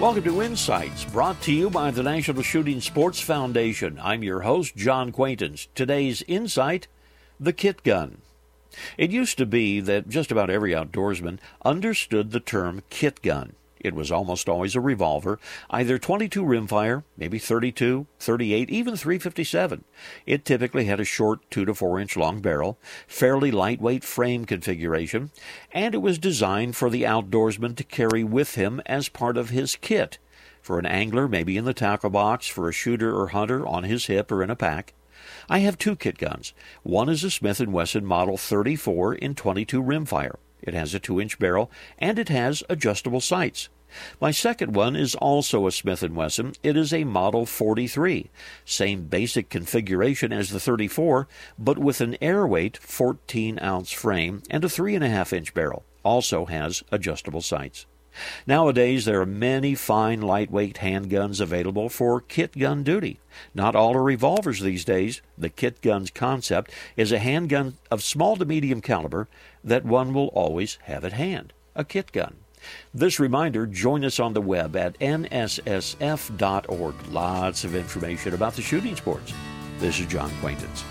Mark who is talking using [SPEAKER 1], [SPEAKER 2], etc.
[SPEAKER 1] Welcome to Insights, brought to you by the National Shooting Sports Foundation. I'm your host, John Quaintance. Today's insight the kit gun. It used to be that just about every outdoorsman understood the term kit gun. It was almost always a revolver, either 22 rimfire, maybe 32, 38, even 357. It typically had a short 2 to 4 inch long barrel, fairly lightweight frame configuration, and it was designed for the outdoorsman to carry with him as part of his kit. For an angler, maybe in the tackle box, for a shooter or hunter on his hip or in a pack. I have two kit guns. One is a Smith & Wesson Model 34 in 22 rimfire. It has a 2-inch barrel and it has adjustable sights. My second one is also a Smith & Wesson. It is a Model 43, same basic configuration as the 34, but with an airweight 14-ounce frame and a 3.5 inch barrel. Also has adjustable sights. Nowadays, there are many fine lightweight handguns available for kit gun duty. Not all are revolvers these days. The kit gun's concept is a handgun of small to medium caliber that one will always have at hand. A kit gun. This reminder join us on the web at nssf.org. Lots of information about the shooting sports. This is John Quaintance.